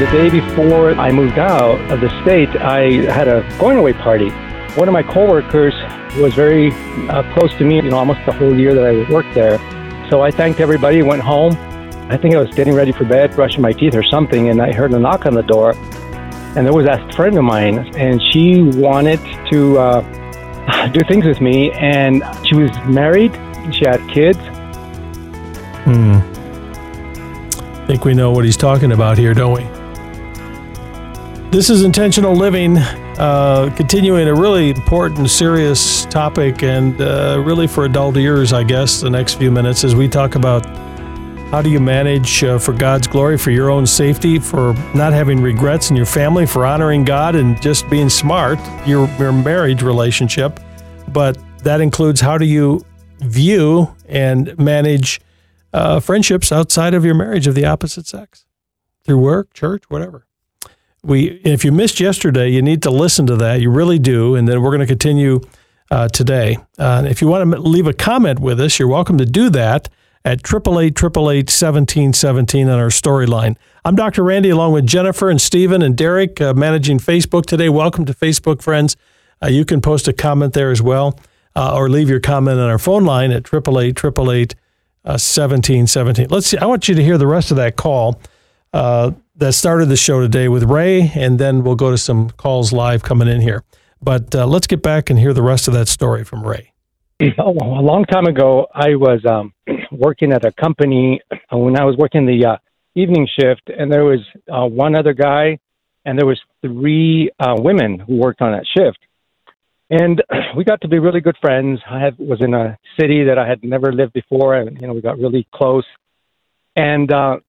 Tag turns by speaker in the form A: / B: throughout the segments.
A: The day before I moved out of the state, I had a going away party. One of my coworkers was very uh, close to me, you know, almost the whole year that I worked there. So I thanked everybody, went home. I think I was getting ready for bed, brushing my teeth or something, and I heard a knock on the door. And there was that friend of mine, and she wanted to uh, do things with me. And she was married, she had kids.
B: Hmm. I think we know what he's talking about here, don't we? This is intentional living, uh, continuing a really important, serious topic, and uh, really for adult ears, I guess, the next few minutes as we talk about how do you manage uh, for God's glory, for your own safety, for not having regrets in your family, for honoring God and just being smart, your, your marriage relationship. But that includes how do you view and manage uh, friendships outside of your marriage of the opposite sex through work, church, whatever we if you missed yesterday, you need to listen to that. You really do, and then we're going to continue uh, today. Uh, if you want to leave a comment with us, you're welcome to do that at triple eight triple eight seventeen seventeen on our storyline. I'm Dr. Randy, along with Jennifer and Stephen and Derek, uh, managing Facebook today. Welcome to Facebook, friends. Uh, you can post a comment there as well, uh, or leave your comment on our phone line at triple eight triple eight uh, seventeen seventeen. Let's see. I want you to hear the rest of that call that started the show today with Ray, and then we'll go to some calls live coming in here. But uh, let's get back and hear the rest of that story from Ray.
A: Oh, a long time ago, I was um, working at a company uh, when I was working the uh, evening shift, and there was uh, one other guy, and there was three uh, women who worked on that shift. And we got to be really good friends. I had, was in a city that I had never lived before, and you know we got really close. And uh,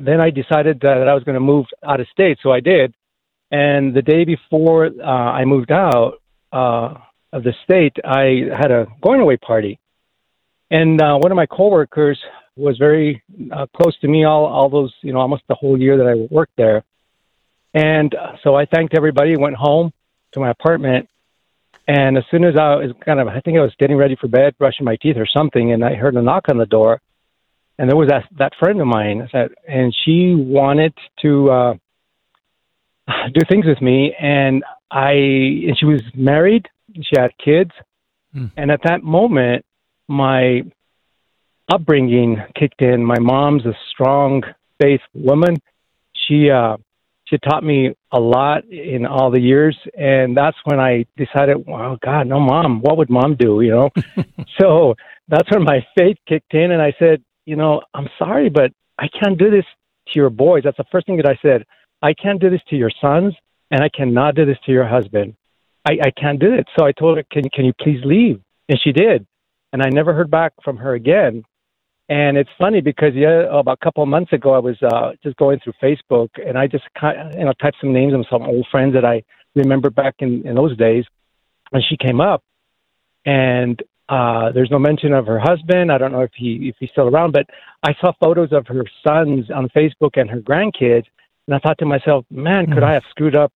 A: then I decided that I was going to move out of state, so I did. And the day before uh, I moved out uh, of the state, I had a going away party, and uh, one of my coworkers was very uh, close to me all all those you know almost the whole year that I worked there. And uh, so I thanked everybody, went home to my apartment, and as soon as I was kind of I think I was getting ready for bed, brushing my teeth or something, and I heard a knock on the door and there was that that friend of mine that, and she wanted to uh, do things with me, and I and she was married, she had kids, mm. and at that moment, my upbringing kicked in. My mom's a strong faith woman. She uh, she taught me a lot in all the years, and that's when I decided, wow, God, no, mom, what would mom do? You know, so that's when my faith kicked in, and I said, you know, I'm sorry, but I can't do this to your boys. That's the first thing that I said. I can't do this to your sons, and I cannot do this to your husband. I, I can't do it. So I told her, can, can you please leave? And she did. And I never heard back from her again. And it's funny because yeah, about a couple of months ago, I was uh, just going through Facebook, and I just kind you know typed some names of some old friends that I remember back in, in those days, and she came up, and uh, there's no mention of her husband. I don't know if he if he's still around, but I saw photos of her sons on Facebook and her grandkids, and I thought to myself, man, could mm. I have screwed up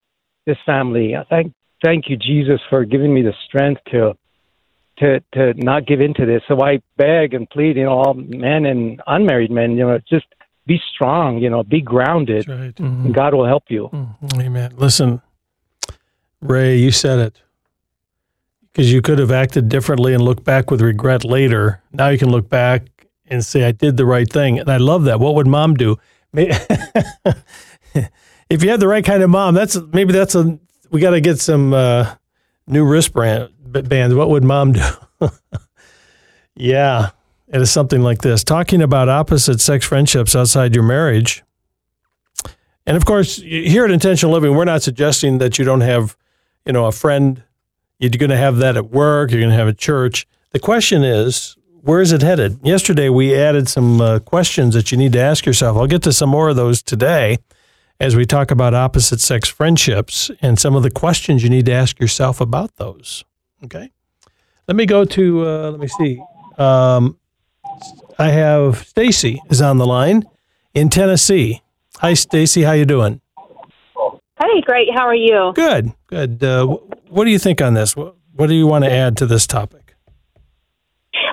A: this family? Thank thank you, Jesus, for giving me the strength to to to not give into this. So I beg and plead, you know, all men and unmarried men, you know, just be strong, you know, be grounded, right. mm-hmm. and God will help you.
B: Mm-hmm. Amen. Listen, Ray, you said it because you could have acted differently and look back with regret later. Now you can look back and say, I did the right thing. And I love that. What would mom do? if you had the right kind of mom, that's maybe that's a, we got to get some uh, new wristband bands. What would mom do? yeah, it is something like this. Talking about opposite sex friendships outside your marriage. And of course, here at Intentional Living, we're not suggesting that you don't have, you know, a friend you're going to have that at work. You're going to have at church. The question is, where is it headed? Yesterday, we added some uh, questions that you need to ask yourself. I'll get to some more of those today as we talk about opposite sex friendships and some of the questions you need to ask yourself about those. Okay. Let me go to, uh, let me see. Um, I have Stacy is on the line in Tennessee. Hi, Stacy. How you doing?
C: Hey, great. How are you?
B: Good, good. Uh, what do you think on this? What, what do you want to add to this topic?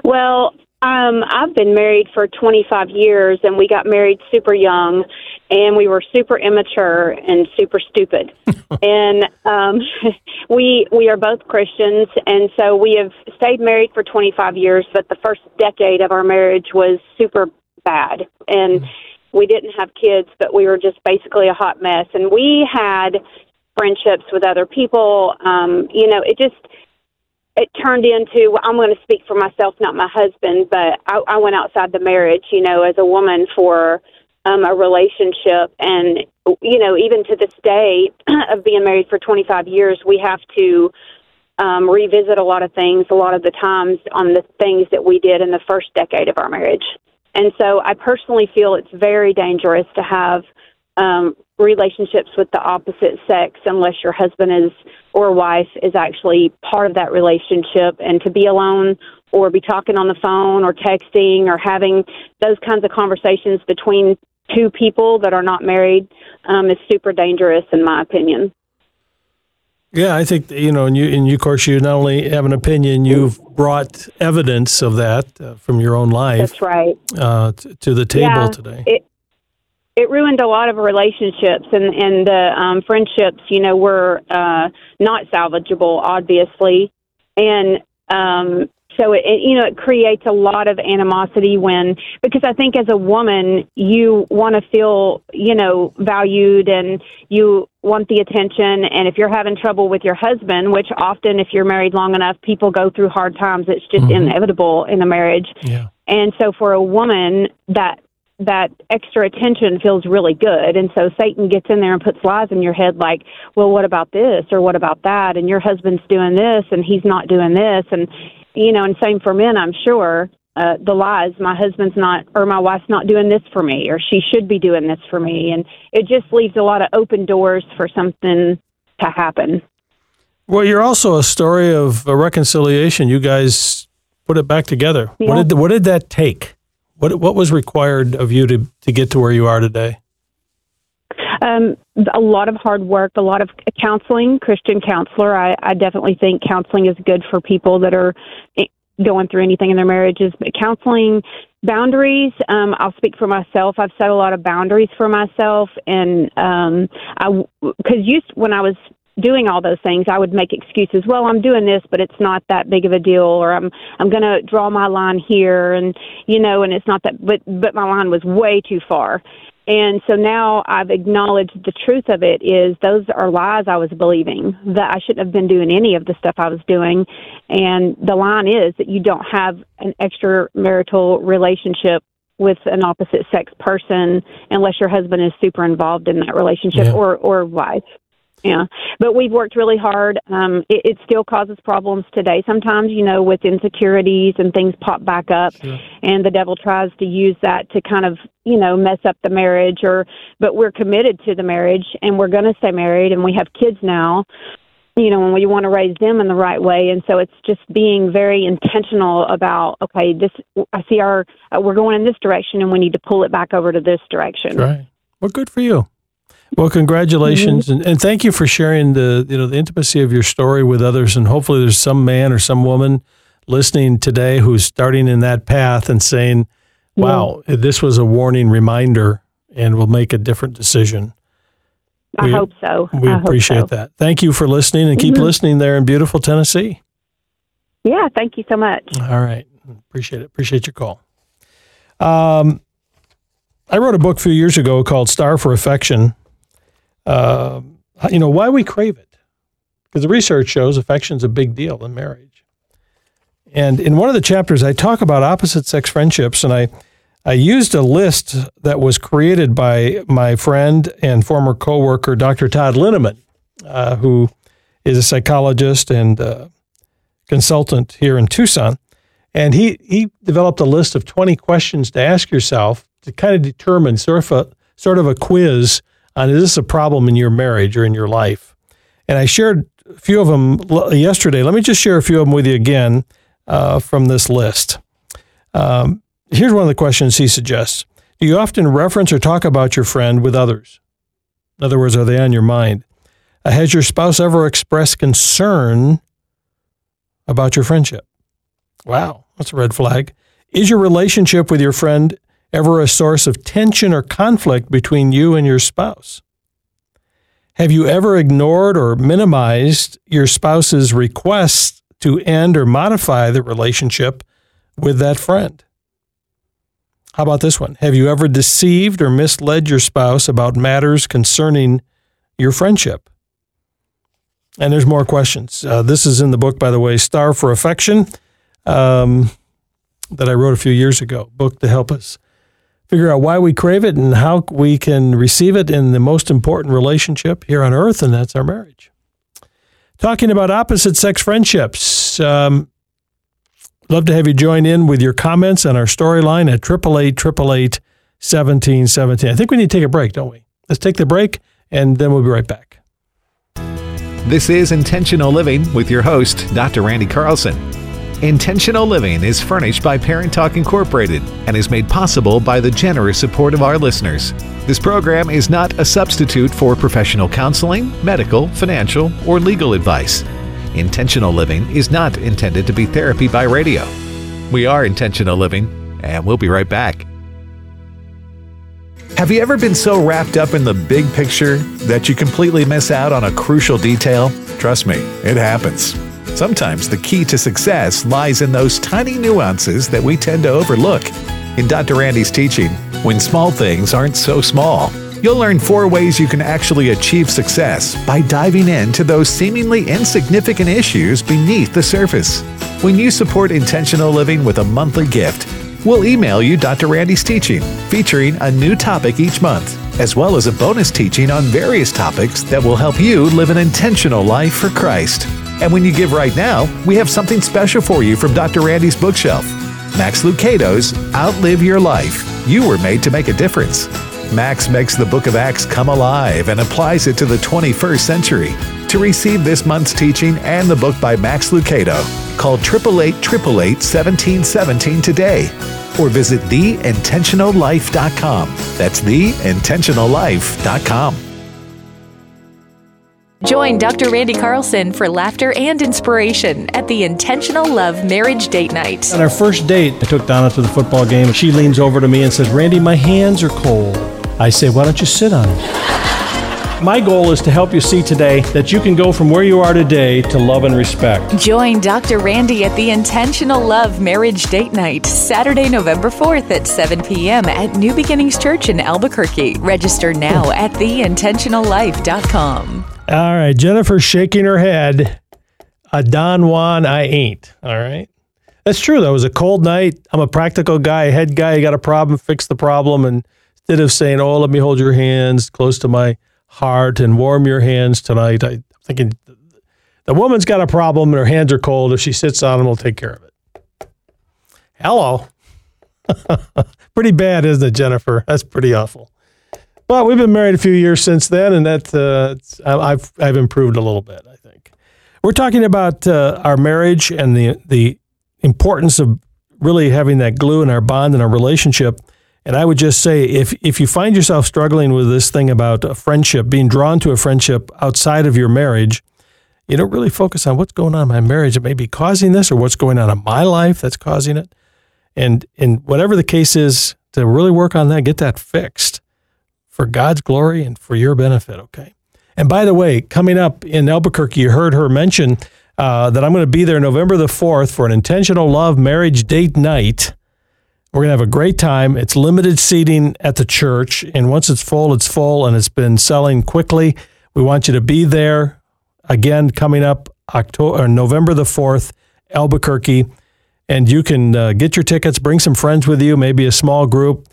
C: Well, Um, I've been married for 25 years, and we got married super young, and we were super immature and super stupid. and um, we we are both Christians, and so we have stayed married for 25 years. But the first decade of our marriage was super bad, and we didn't have kids, but we were just basically a hot mess. And we had friendships with other people. Um, you know, it just it turned into well, I'm going to speak for myself, not my husband, but I, I went outside the marriage, you know, as a woman for um, a relationship, and you know, even to this day of being married for 25 years, we have to um, revisit a lot of things, a lot of the times on the things that we did in the first decade of our marriage. And so, I personally feel it's very dangerous to have um, relationships with the opposite sex unless your husband is or wife is actually part of that relationship. And to be alone or be talking on the phone or texting or having those kinds of conversations between two people that are not married um, is super dangerous in my opinion
B: yeah, I think you know, and you, and you, of course, you not only have an opinion, you've brought evidence of that uh, from your own life.
C: That's right.
B: Uh, t- to the table yeah, today.
C: It, it ruined a lot of relationships and and the um, friendships. You know, were uh, not salvageable, obviously, and um, so it, it you know it creates a lot of animosity when because I think as a woman you want to feel you know valued and you want the attention and if you're having trouble with your husband which often if you're married long enough people go through hard times it's just mm-hmm. inevitable in a marriage
B: yeah.
C: and so for a woman that that extra attention feels really good. And so Satan gets in there and puts lies in your head like, well, what about this or what about that? And your husband's doing this and he's not doing this. And, you know, and same for men, I'm sure. Uh, the lies, my husband's not, or my wife's not doing this for me, or she should be doing this for me. And it just leaves a lot of open doors for something to happen.
B: Well, you're also a story of a reconciliation. You guys put it back together. Yeah. What did what did that take? What what was required of you to to get to where you are today?
C: Um, a lot of hard work, a lot of counseling, Christian counselor. I, I definitely think counseling is good for people that are eh, going through anything in their marriages. But counseling, boundaries. Um, I'll speak for myself. I've set a lot of boundaries for myself, and um, I because used when I was doing all those things, I would make excuses. Well, I'm doing this, but it's not that big of a deal, or I'm I'm going to draw my line here, and you know, and it's not that. But but my line was way too far, and so now I've acknowledged the truth of it is those are lies I was believing that I shouldn't have been doing any of the stuff I was doing, and the line is that you don't have an extramarital relationship with an opposite sex person unless your husband is super involved in that relationship yeah. or or wife. Yeah, but we've worked really hard. Um, it, it still causes problems today. Sometimes, you know, with insecurities and things pop back up, sure. and the devil tries to use that to kind of, you know, mess up the marriage. Or, but we're committed to the marriage, and we're going to stay married, and we have kids now. You know, and we want to raise them in the right way, and so it's just being very intentional about. Okay, this I see our uh, we're going in this direction, and we need to pull it back over to this direction.
B: right. Well, good for you. Well, congratulations, mm-hmm. and, and thank you for sharing the you know the intimacy of your story with others, and hopefully there's some man or some woman listening today who's starting in that path and saying, "Wow, yeah. this was a warning reminder," and will make a different decision.
C: I we, hope so.
B: We
C: I
B: appreciate so. that. Thank you for listening, and keep mm-hmm. listening there in beautiful Tennessee.
C: Yeah, thank you so much.
B: All right, appreciate it. Appreciate your call. Um, I wrote a book a few years ago called "Starved for Affection." Uh, you know, why we crave it. Because the research shows affection's a big deal in marriage. And in one of the chapters, I talk about opposite sex friendships, and I, I used a list that was created by my friend and former coworker, Dr. Todd Linaman, uh, who is a psychologist and uh, consultant here in Tucson. And he, he developed a list of 20 questions to ask yourself to kind of determine sort of a, sort of a quiz on is this a problem in your marriage or in your life? And I shared a few of them yesterday. Let me just share a few of them with you again uh, from this list. Um, here's one of the questions he suggests Do you often reference or talk about your friend with others? In other words, are they on your mind? Uh, has your spouse ever expressed concern about your friendship? Wow, that's a red flag. Is your relationship with your friend ever a source of tension or conflict between you and your spouse? Have you ever ignored or minimized your spouse's requests to end or modify the relationship with that friend? How about this one? Have you ever deceived or misled your spouse about matters concerning your friendship? And there's more questions. Uh, this is in the book, by the way, Starved for Affection, um, that I wrote a few years ago. Book to help us figure out why we crave it and how we can receive it in the most important relationship here on earth, and that's our marriage. Talking about opposite sex friendships. Um, Love to have you join in with your comments on our storyline at 888 1717. I think we need to take a break, don't we? Let's take the break and then we'll be right back.
D: This is Intentional Living with your host, Dr. Randy Carlson. Intentional Living is furnished by Parent Talk Incorporated and is made possible by the generous support of our listeners. This program is not a substitute for professional counseling, medical, financial, or legal advice. Intentional living is not intended to be therapy by radio. We are Intentional Living, and we'll be right back. Have you ever been so wrapped up in the big picture that you completely miss out on a crucial detail? Trust me, it happens. Sometimes the key to success lies in those tiny nuances that we tend to overlook. In Dr. Randy's teaching, when small things aren't so small, You'll learn four ways you can actually achieve success by diving into those seemingly insignificant issues beneath the surface. When you support intentional living with a monthly gift, we'll email you Dr. Randy's teaching featuring a new topic each month, as well as a bonus teaching on various topics that will help you live an intentional life for Christ. And when you give right now, we have something special for you from Dr. Randy's bookshelf. Max Lucado's Outlive Your Life. You were made to make a difference. Max makes the book of Acts come alive and applies it to the 21st century. To receive this month's teaching and the book by Max Lucado, call 888 1717 today or visit theintentionallife.com. That's theintentionallife.com.
E: Join Dr. Randy Carlson for laughter and inspiration at the Intentional Love Marriage Date Night.
B: On our first date, I took Donna to the football game. And she leans over to me and says, Randy, my hands are cold. I say, why don't you sit on it? My goal is to help you see today that you can go from where you are today to love and respect.
E: Join Dr. Randy at the Intentional Love Marriage Date Night, Saturday, November 4th at 7 p.m. at New Beginnings Church in Albuquerque. Register now at theintentionallife.com.
B: All right, Jennifer shaking her head. A Don Juan, I ain't. All right. That's true. It was a cold night. I'm a practical guy, head guy. Got a problem, fix the problem. And instead of saying, "Oh, let me hold your hands close to my heart and warm your hands tonight," I'm thinking the woman's got a problem and her hands are cold. If she sits on them, we'll take care of it. Hello. pretty bad, isn't it, Jennifer? That's pretty awful. We've been married a few years since then, and that uh, I've I've improved a little bit. I think we're talking about uh, our marriage and the the importance of really having that glue in our bond and our relationship. And I would just say if if you find yourself struggling with this thing about a friendship, being drawn to a friendship outside of your marriage, you don't really focus on what's going on in my marriage that may be causing this or what's going on in my life that's causing it. And and whatever the case is, to really work on that, get that fixed for God's glory and for your benefit, okay? And by the way, coming up in Albuquerque, you heard her mention uh, that I'm going to be there November the 4th for an intentional love marriage date night. We're going to have a great time. It's limited seating at the church. And once it's full, it's full and it's been selling quickly. We want you to be there. Again, coming up October, November the 4th, Albuquerque. And you can uh, get your tickets, bring some friends with you, maybe a small group.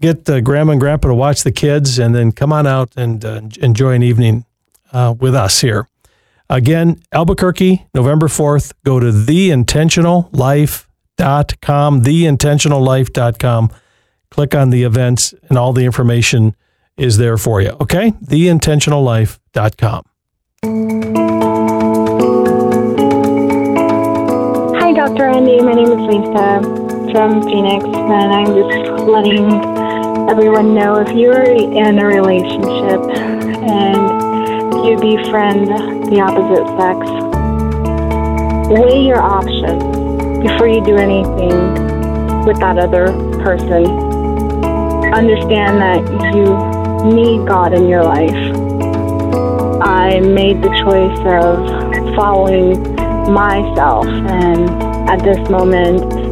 B: Get uh, grandma and grandpa to watch the kids, and then come on out and uh, enjoy an evening uh, with us here. Again, Albuquerque, November 4th. Go to theintentionallife.com theintentionallife.com. Click on the events, and all the information is there for you. Okay? Theintentionallife.com.
F: Hi, Dr. Randy. My name is Lisa from Phoenix, and I'm just letting everyone know if you're in a relationship and you befriend the opposite sex, weigh your options before you do anything with that other person. Understand that you need God in your life. I made the choice of following myself, and at this moment,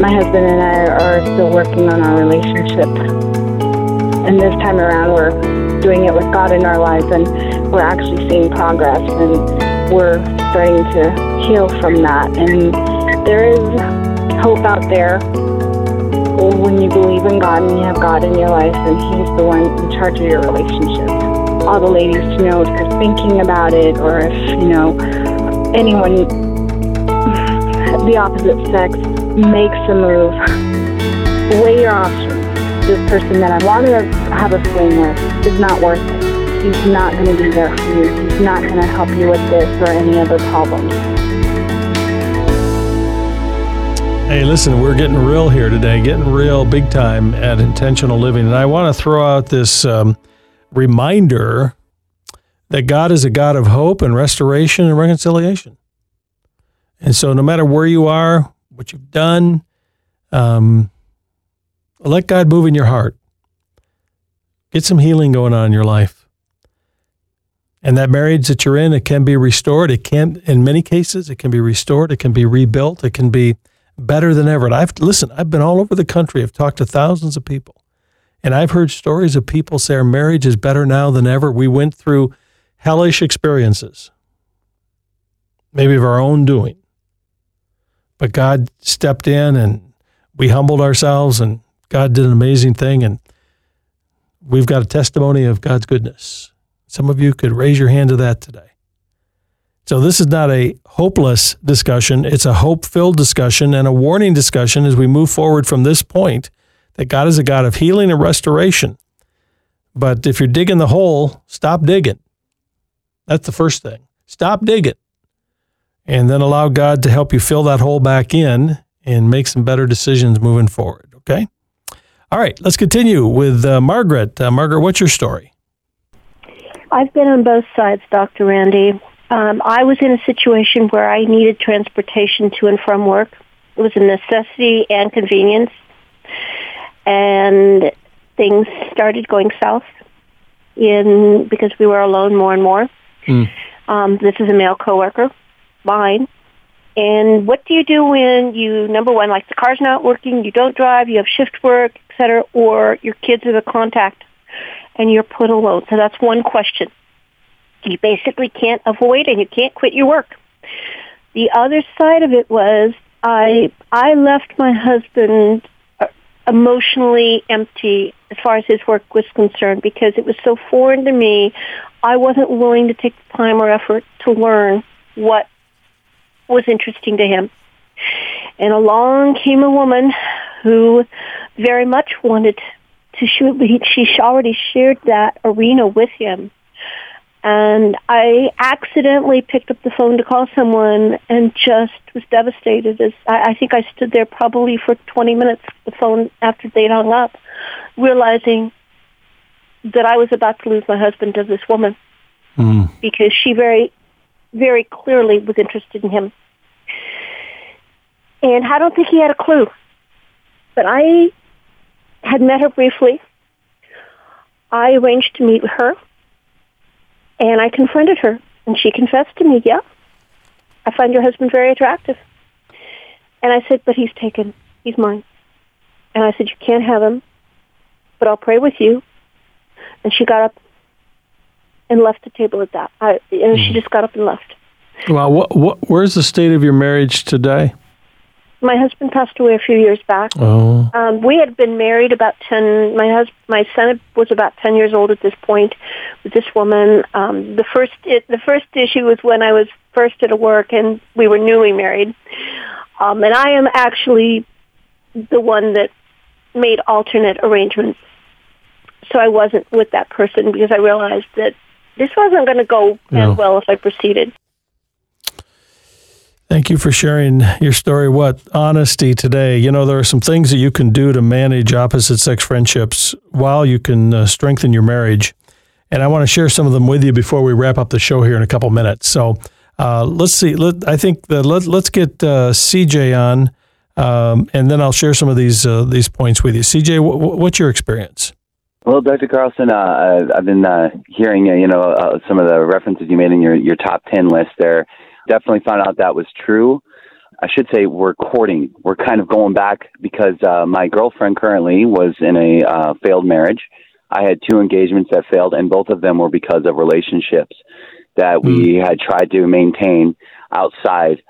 F: my husband and I are still working on our relationship. And this time around, we're doing it with God in our lives, and we're actually seeing progress, and we're starting to heal from that. And there is hope out there when you believe in God and you have God in your life, and He's the one in charge of your relationship. All the ladies to know if you're thinking about it, or if you know anyone, the opposite sex makes a move, weigh your options. This person that I want to have a fling with is not worth it. He's not going to be there for you. He's not going to help you with this or any other problems.
B: Hey, listen, we're getting real here today, getting real big time at intentional living. And I want to throw out this um, reminder that God is a God of hope and restoration and reconciliation. And so, no matter where you are, what you've done, um, let God move in your heart. Get some healing going on in your life. And that marriage that you're in, it can be restored. It can, in many cases, it can be restored. It can be rebuilt. It can be better than ever. And I've listen, I've been all over the country. I've talked to thousands of people. And I've heard stories of people say our marriage is better now than ever. We went through hellish experiences, maybe of our own doing. But God stepped in and we humbled ourselves and God did an amazing thing. And we've got a testimony of God's goodness. Some of you could raise your hand to that today. So, this is not a hopeless discussion. It's a hope filled discussion and a warning discussion as we move forward from this point that God is a God of healing and restoration. But if you're digging the hole, stop digging. That's the first thing. Stop digging. And then allow God to help you fill that hole back in and make some better decisions moving forward. Okay? All right, let's continue with uh, Margaret. Uh, Margaret, what's your story?
G: I've been on both sides, Dr. Randy. Um, I was in a situation where I needed transportation to and from work. It was a necessity and convenience. And things started going south in because we were alone more and more. Mm. Um, this is a male coworker, mine. And what do you do when you number one, like the car's not working, you don't drive, you have shift work, or your kids are the contact, and you're put alone? So that's one question you basically can't avoid and you can't quit your work. The other side of it was I I left my husband uh, emotionally empty as far as his work was concerned because it was so foreign to me. I wasn't willing to take the time or effort to learn what was interesting to him. And along came a woman who very much wanted to shoot. She already shared that arena with him and I accidentally picked up the phone to call someone and just was devastated. As I, I think I stood there probably for 20 minutes, the phone after they'd hung up, realizing that I was about to lose my husband to this woman mm. because she very, very clearly was interested in him. And I don't think he had a clue. But I had met her briefly. I arranged to meet with her and I confronted her, and she confessed to me, yeah, I find your husband very attractive. And I said, but he's taken. He's mine. And I said, you can't have him, but I'll pray with you. And she got up and left the table at that. I, and she hmm. just got up and left.
B: Well, what, what, where's the state of your marriage today?
G: My husband passed away a few years back. Oh. Um, we had been married about ten. My husband, my son was about ten years old at this point with this woman. Um, the first, it, the first issue was when I was first at a work and we were newly married. Um, and I am actually the one that made alternate arrangements. So I wasn't with that person because I realized that this wasn't going to go no. well if I proceeded.
B: Thank you for sharing your story. What honesty today. You know, there are some things that you can do to manage opposite sex friendships while you can uh, strengthen your marriage. And I want to share some of them with you before we wrap up the show here in a couple minutes. So uh, let's see. Let, I think let, us get uh, CJ on. Um, and then I'll share some of these uh, these points with you. CJ, what's your experience?
H: Well, Dr. Carlson, uh, I've been uh, hearing, you know, some of the references you made in your, your top 10 list there. Definitely found out that was true. I should say we're courting. We're kind of going back because uh, my girlfriend currently was in a uh, failed marriage. I had two engagements that failed, and both of them were because of relationships that we mm. had tried to maintain outside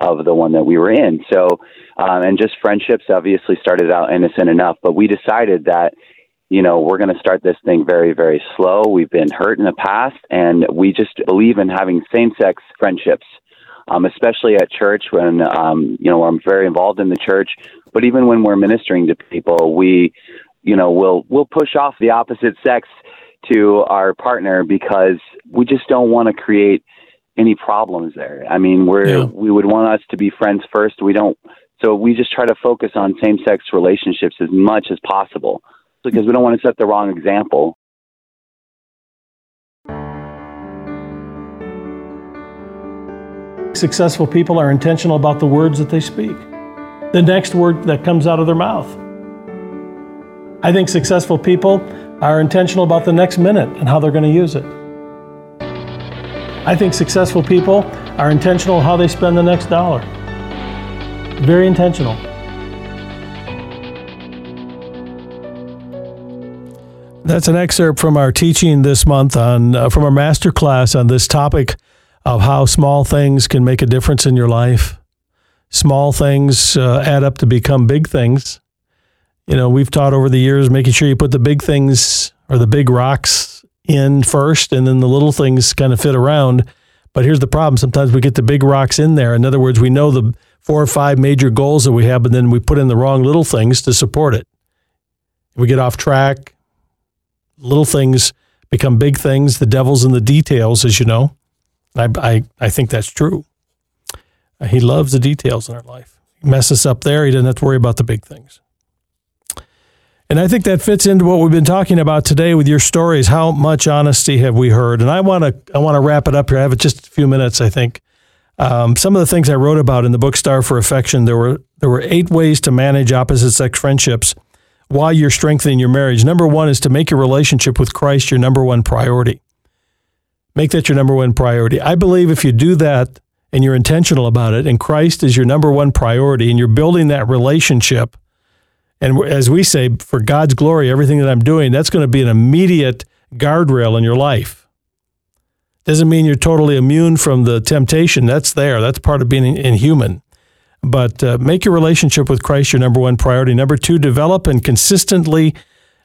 H: of the one that we were in. So, um, and just friendships obviously started out innocent enough, but we decided that you know, we're going to start this thing very, very slow. We've been hurt in the past, and we just believe in having same sex friendships, um, especially at church when, um, you know, I'm very involved in the church. But even when we're ministering to people, we, you know, we'll, we'll push off the opposite sex to our partner because we just don't want to create any problems there. I mean, we're, yeah. we would want us to be friends first. We don't, so we just try to focus on same sex relationships as much as possible because we don't want to set the wrong example.
B: Successful people are intentional about the words that they speak, the next word that comes out of their mouth. I think successful people are intentional about the next minute and how they're going to use it. I think successful people are intentional how they spend the next dollar. Very intentional. That's an excerpt from our teaching this month on uh, from our master class on this topic of how small things can make a difference in your life. Small things uh, add up to become big things. You know, we've taught over the years making sure you put the big things or the big rocks in first and then the little things kind of fit around. But here's the problem. Sometimes we get the big rocks in there. In other words, we know the four or five major goals that we have, but then we put in the wrong little things to support it. We get off track, little things become big things. The devil's in the details, as you know. I, I, I think that's true. Uh, he loves the details in our life. He messes up there, he doesn't have to worry about the big things. And I think that fits into what we've been talking about today with your stories. How much honesty have we heard? And I want to I want to wrap it up here. I have just a few minutes, I think. Um, some of the things I wrote about in the book Starved for Affection, there were there were eight ways to manage opposite sex friendships while you're strengthening your marriage. Number one is to make your relationship with Christ your number one priority. Make that your number one priority. I believe if you do that and you're intentional about it, and Christ is your number one priority, and you're building that relationship, and as we say, for God's glory, everything that I'm doing, that's going to be an immediate guardrail in your life. Doesn't mean you're totally immune from the temptation. That's there. That's part of being inhuman. But uh, make your relationship with Christ your number one priority. Number two, develop and consistently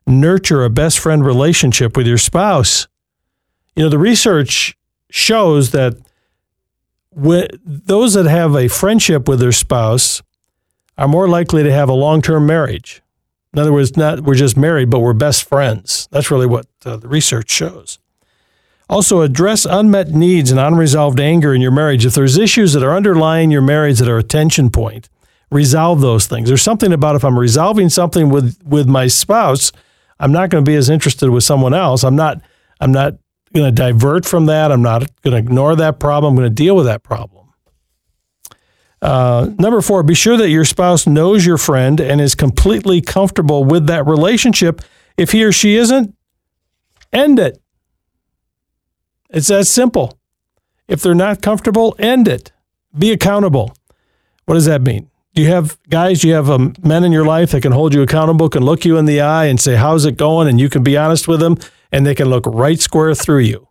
B: nurture a best friend relationship with your spouse. You know, the research shows that when, those that have a friendship with their spouse are more likely to have a long term marriage. In other words, not we're just married, but we're best friends. That's really what uh, the research shows. Also, address unmet needs and unresolved anger in your marriage. If there's issues that are underlying your marriage that are a tension point, resolve those things. There's something about if I'm resolving something with with my spouse, I'm not going to be as interested with someone else. I'm not I'm not going to divert from that. I'm not going to ignore that problem. I'm going to deal with that problem. Uh, number four, be sure that your spouse knows your friend and is completely comfortable with that relationship. If he or she isn't, end it. It's that simple. If they're not comfortable, end it. Be accountable. What does that mean? Do you have guys, do you have um, men in your life that can hold you accountable, can look you in the eye and say, How's it going? And you can be honest with them and they can look right square through you.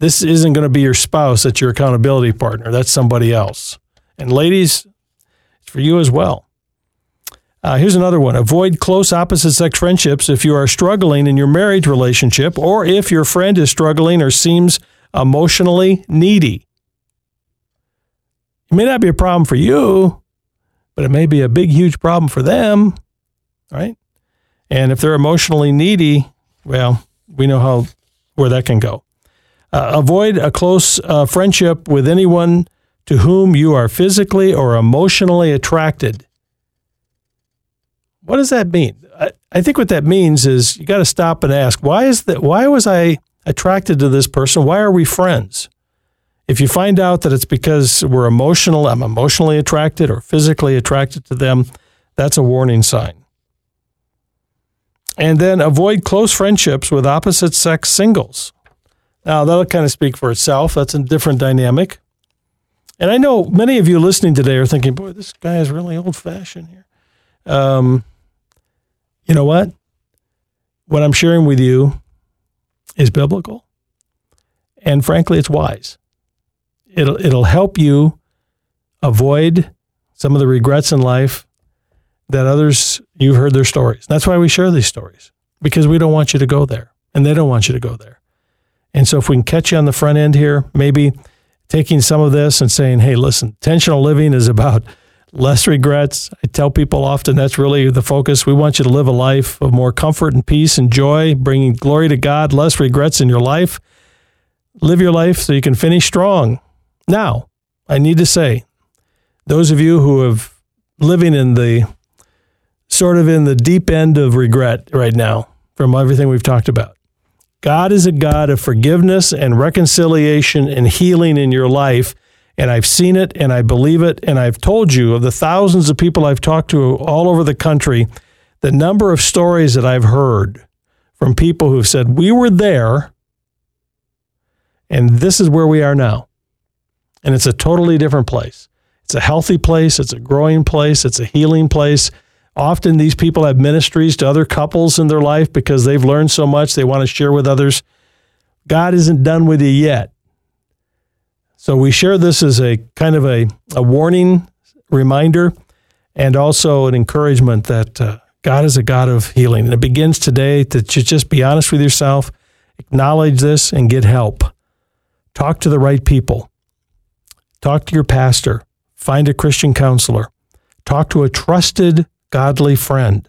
B: This isn't going to be your spouse that's your accountability partner. That's somebody else. And ladies, it's for you as well. Uh, here's another one avoid close opposite sex friendships if you are struggling in your marriage relationship or if your friend is struggling or seems emotionally needy. It may not be a problem for you, but it may be a big, huge problem for them, right? And if they're emotionally needy, well, we know how where that can go. Uh, avoid a close uh, friendship with anyone to whom you are physically or emotionally attracted. What does that mean? I, I think what that means is you got to stop and ask why is that? Why was I attracted to this person? Why are we friends? If you find out that it's because we're emotional, I'm emotionally attracted or physically attracted to them, that's a warning sign. And then avoid close friendships with opposite sex singles. Now, that'll kind of speak for itself. That's a different dynamic. And I know many of you listening today are thinking, boy, this guy is really old fashioned here. Um, you know what? What I'm sharing with you is biblical. And frankly, it's wise. It'll, it'll help you avoid some of the regrets in life that others, you've heard their stories. That's why we share these stories, because we don't want you to go there and they don't want you to go there. And so if we can catch you on the front end here, maybe taking some of this and saying, hey, listen, intentional living is about less regrets. I tell people often that's really the focus. We want you to live a life of more comfort and peace and joy, bringing glory to God, less regrets in your life. Live your life so you can finish strong. Now, I need to say, those of you who have living in the sort of in the deep end of regret right now from everything we've talked about. God is a God of forgiveness and reconciliation and healing in your life. And I've seen it and I believe it. And I've told you of the thousands of people I've talked to all over the country, the number of stories that I've heard from people who've said, We were there and this is where we are now. And it's a totally different place. It's a healthy place, it's a growing place, it's a healing place. Often these people have ministries to other couples in their life because they've learned so much they want to share with others. God isn't done with you yet. So we share this as a kind of a, a warning reminder and also an encouragement that uh, God is a God of healing. And it begins today to, just be honest with yourself, acknowledge this, and get help. Talk to the right people. Talk to your pastor. Find a Christian counselor. Talk to a trusted godly friend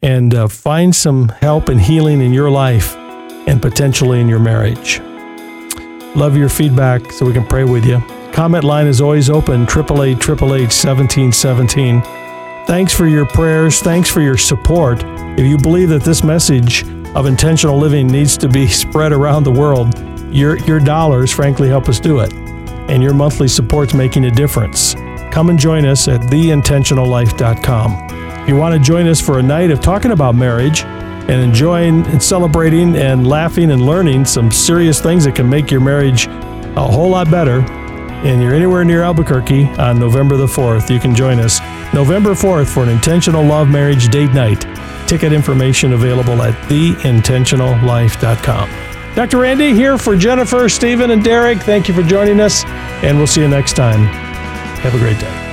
B: and uh, find some help and healing in your life and potentially in your marriage. Love your feedback so we can pray with you. Comment line is always open, 888 1717. Thanks for your prayers. Thanks for your support. If you believe that this message of intentional living needs to be spread around the world, your, your dollars, frankly, help us do it. And your monthly support's making a difference. Come and join us at theintentionallife.com. If you want to join us for a night of talking about marriage and enjoying and celebrating and laughing and learning some serious things that can make your marriage a whole lot better, and you're anywhere near Albuquerque on November the 4th, you can join us November 4th for an intentional love marriage date night. Ticket information available at theintentionallife.com. Dr. Randy here for Jennifer, Stephen, and Derek. Thank you for joining us, and we'll see you next time. Have a great day.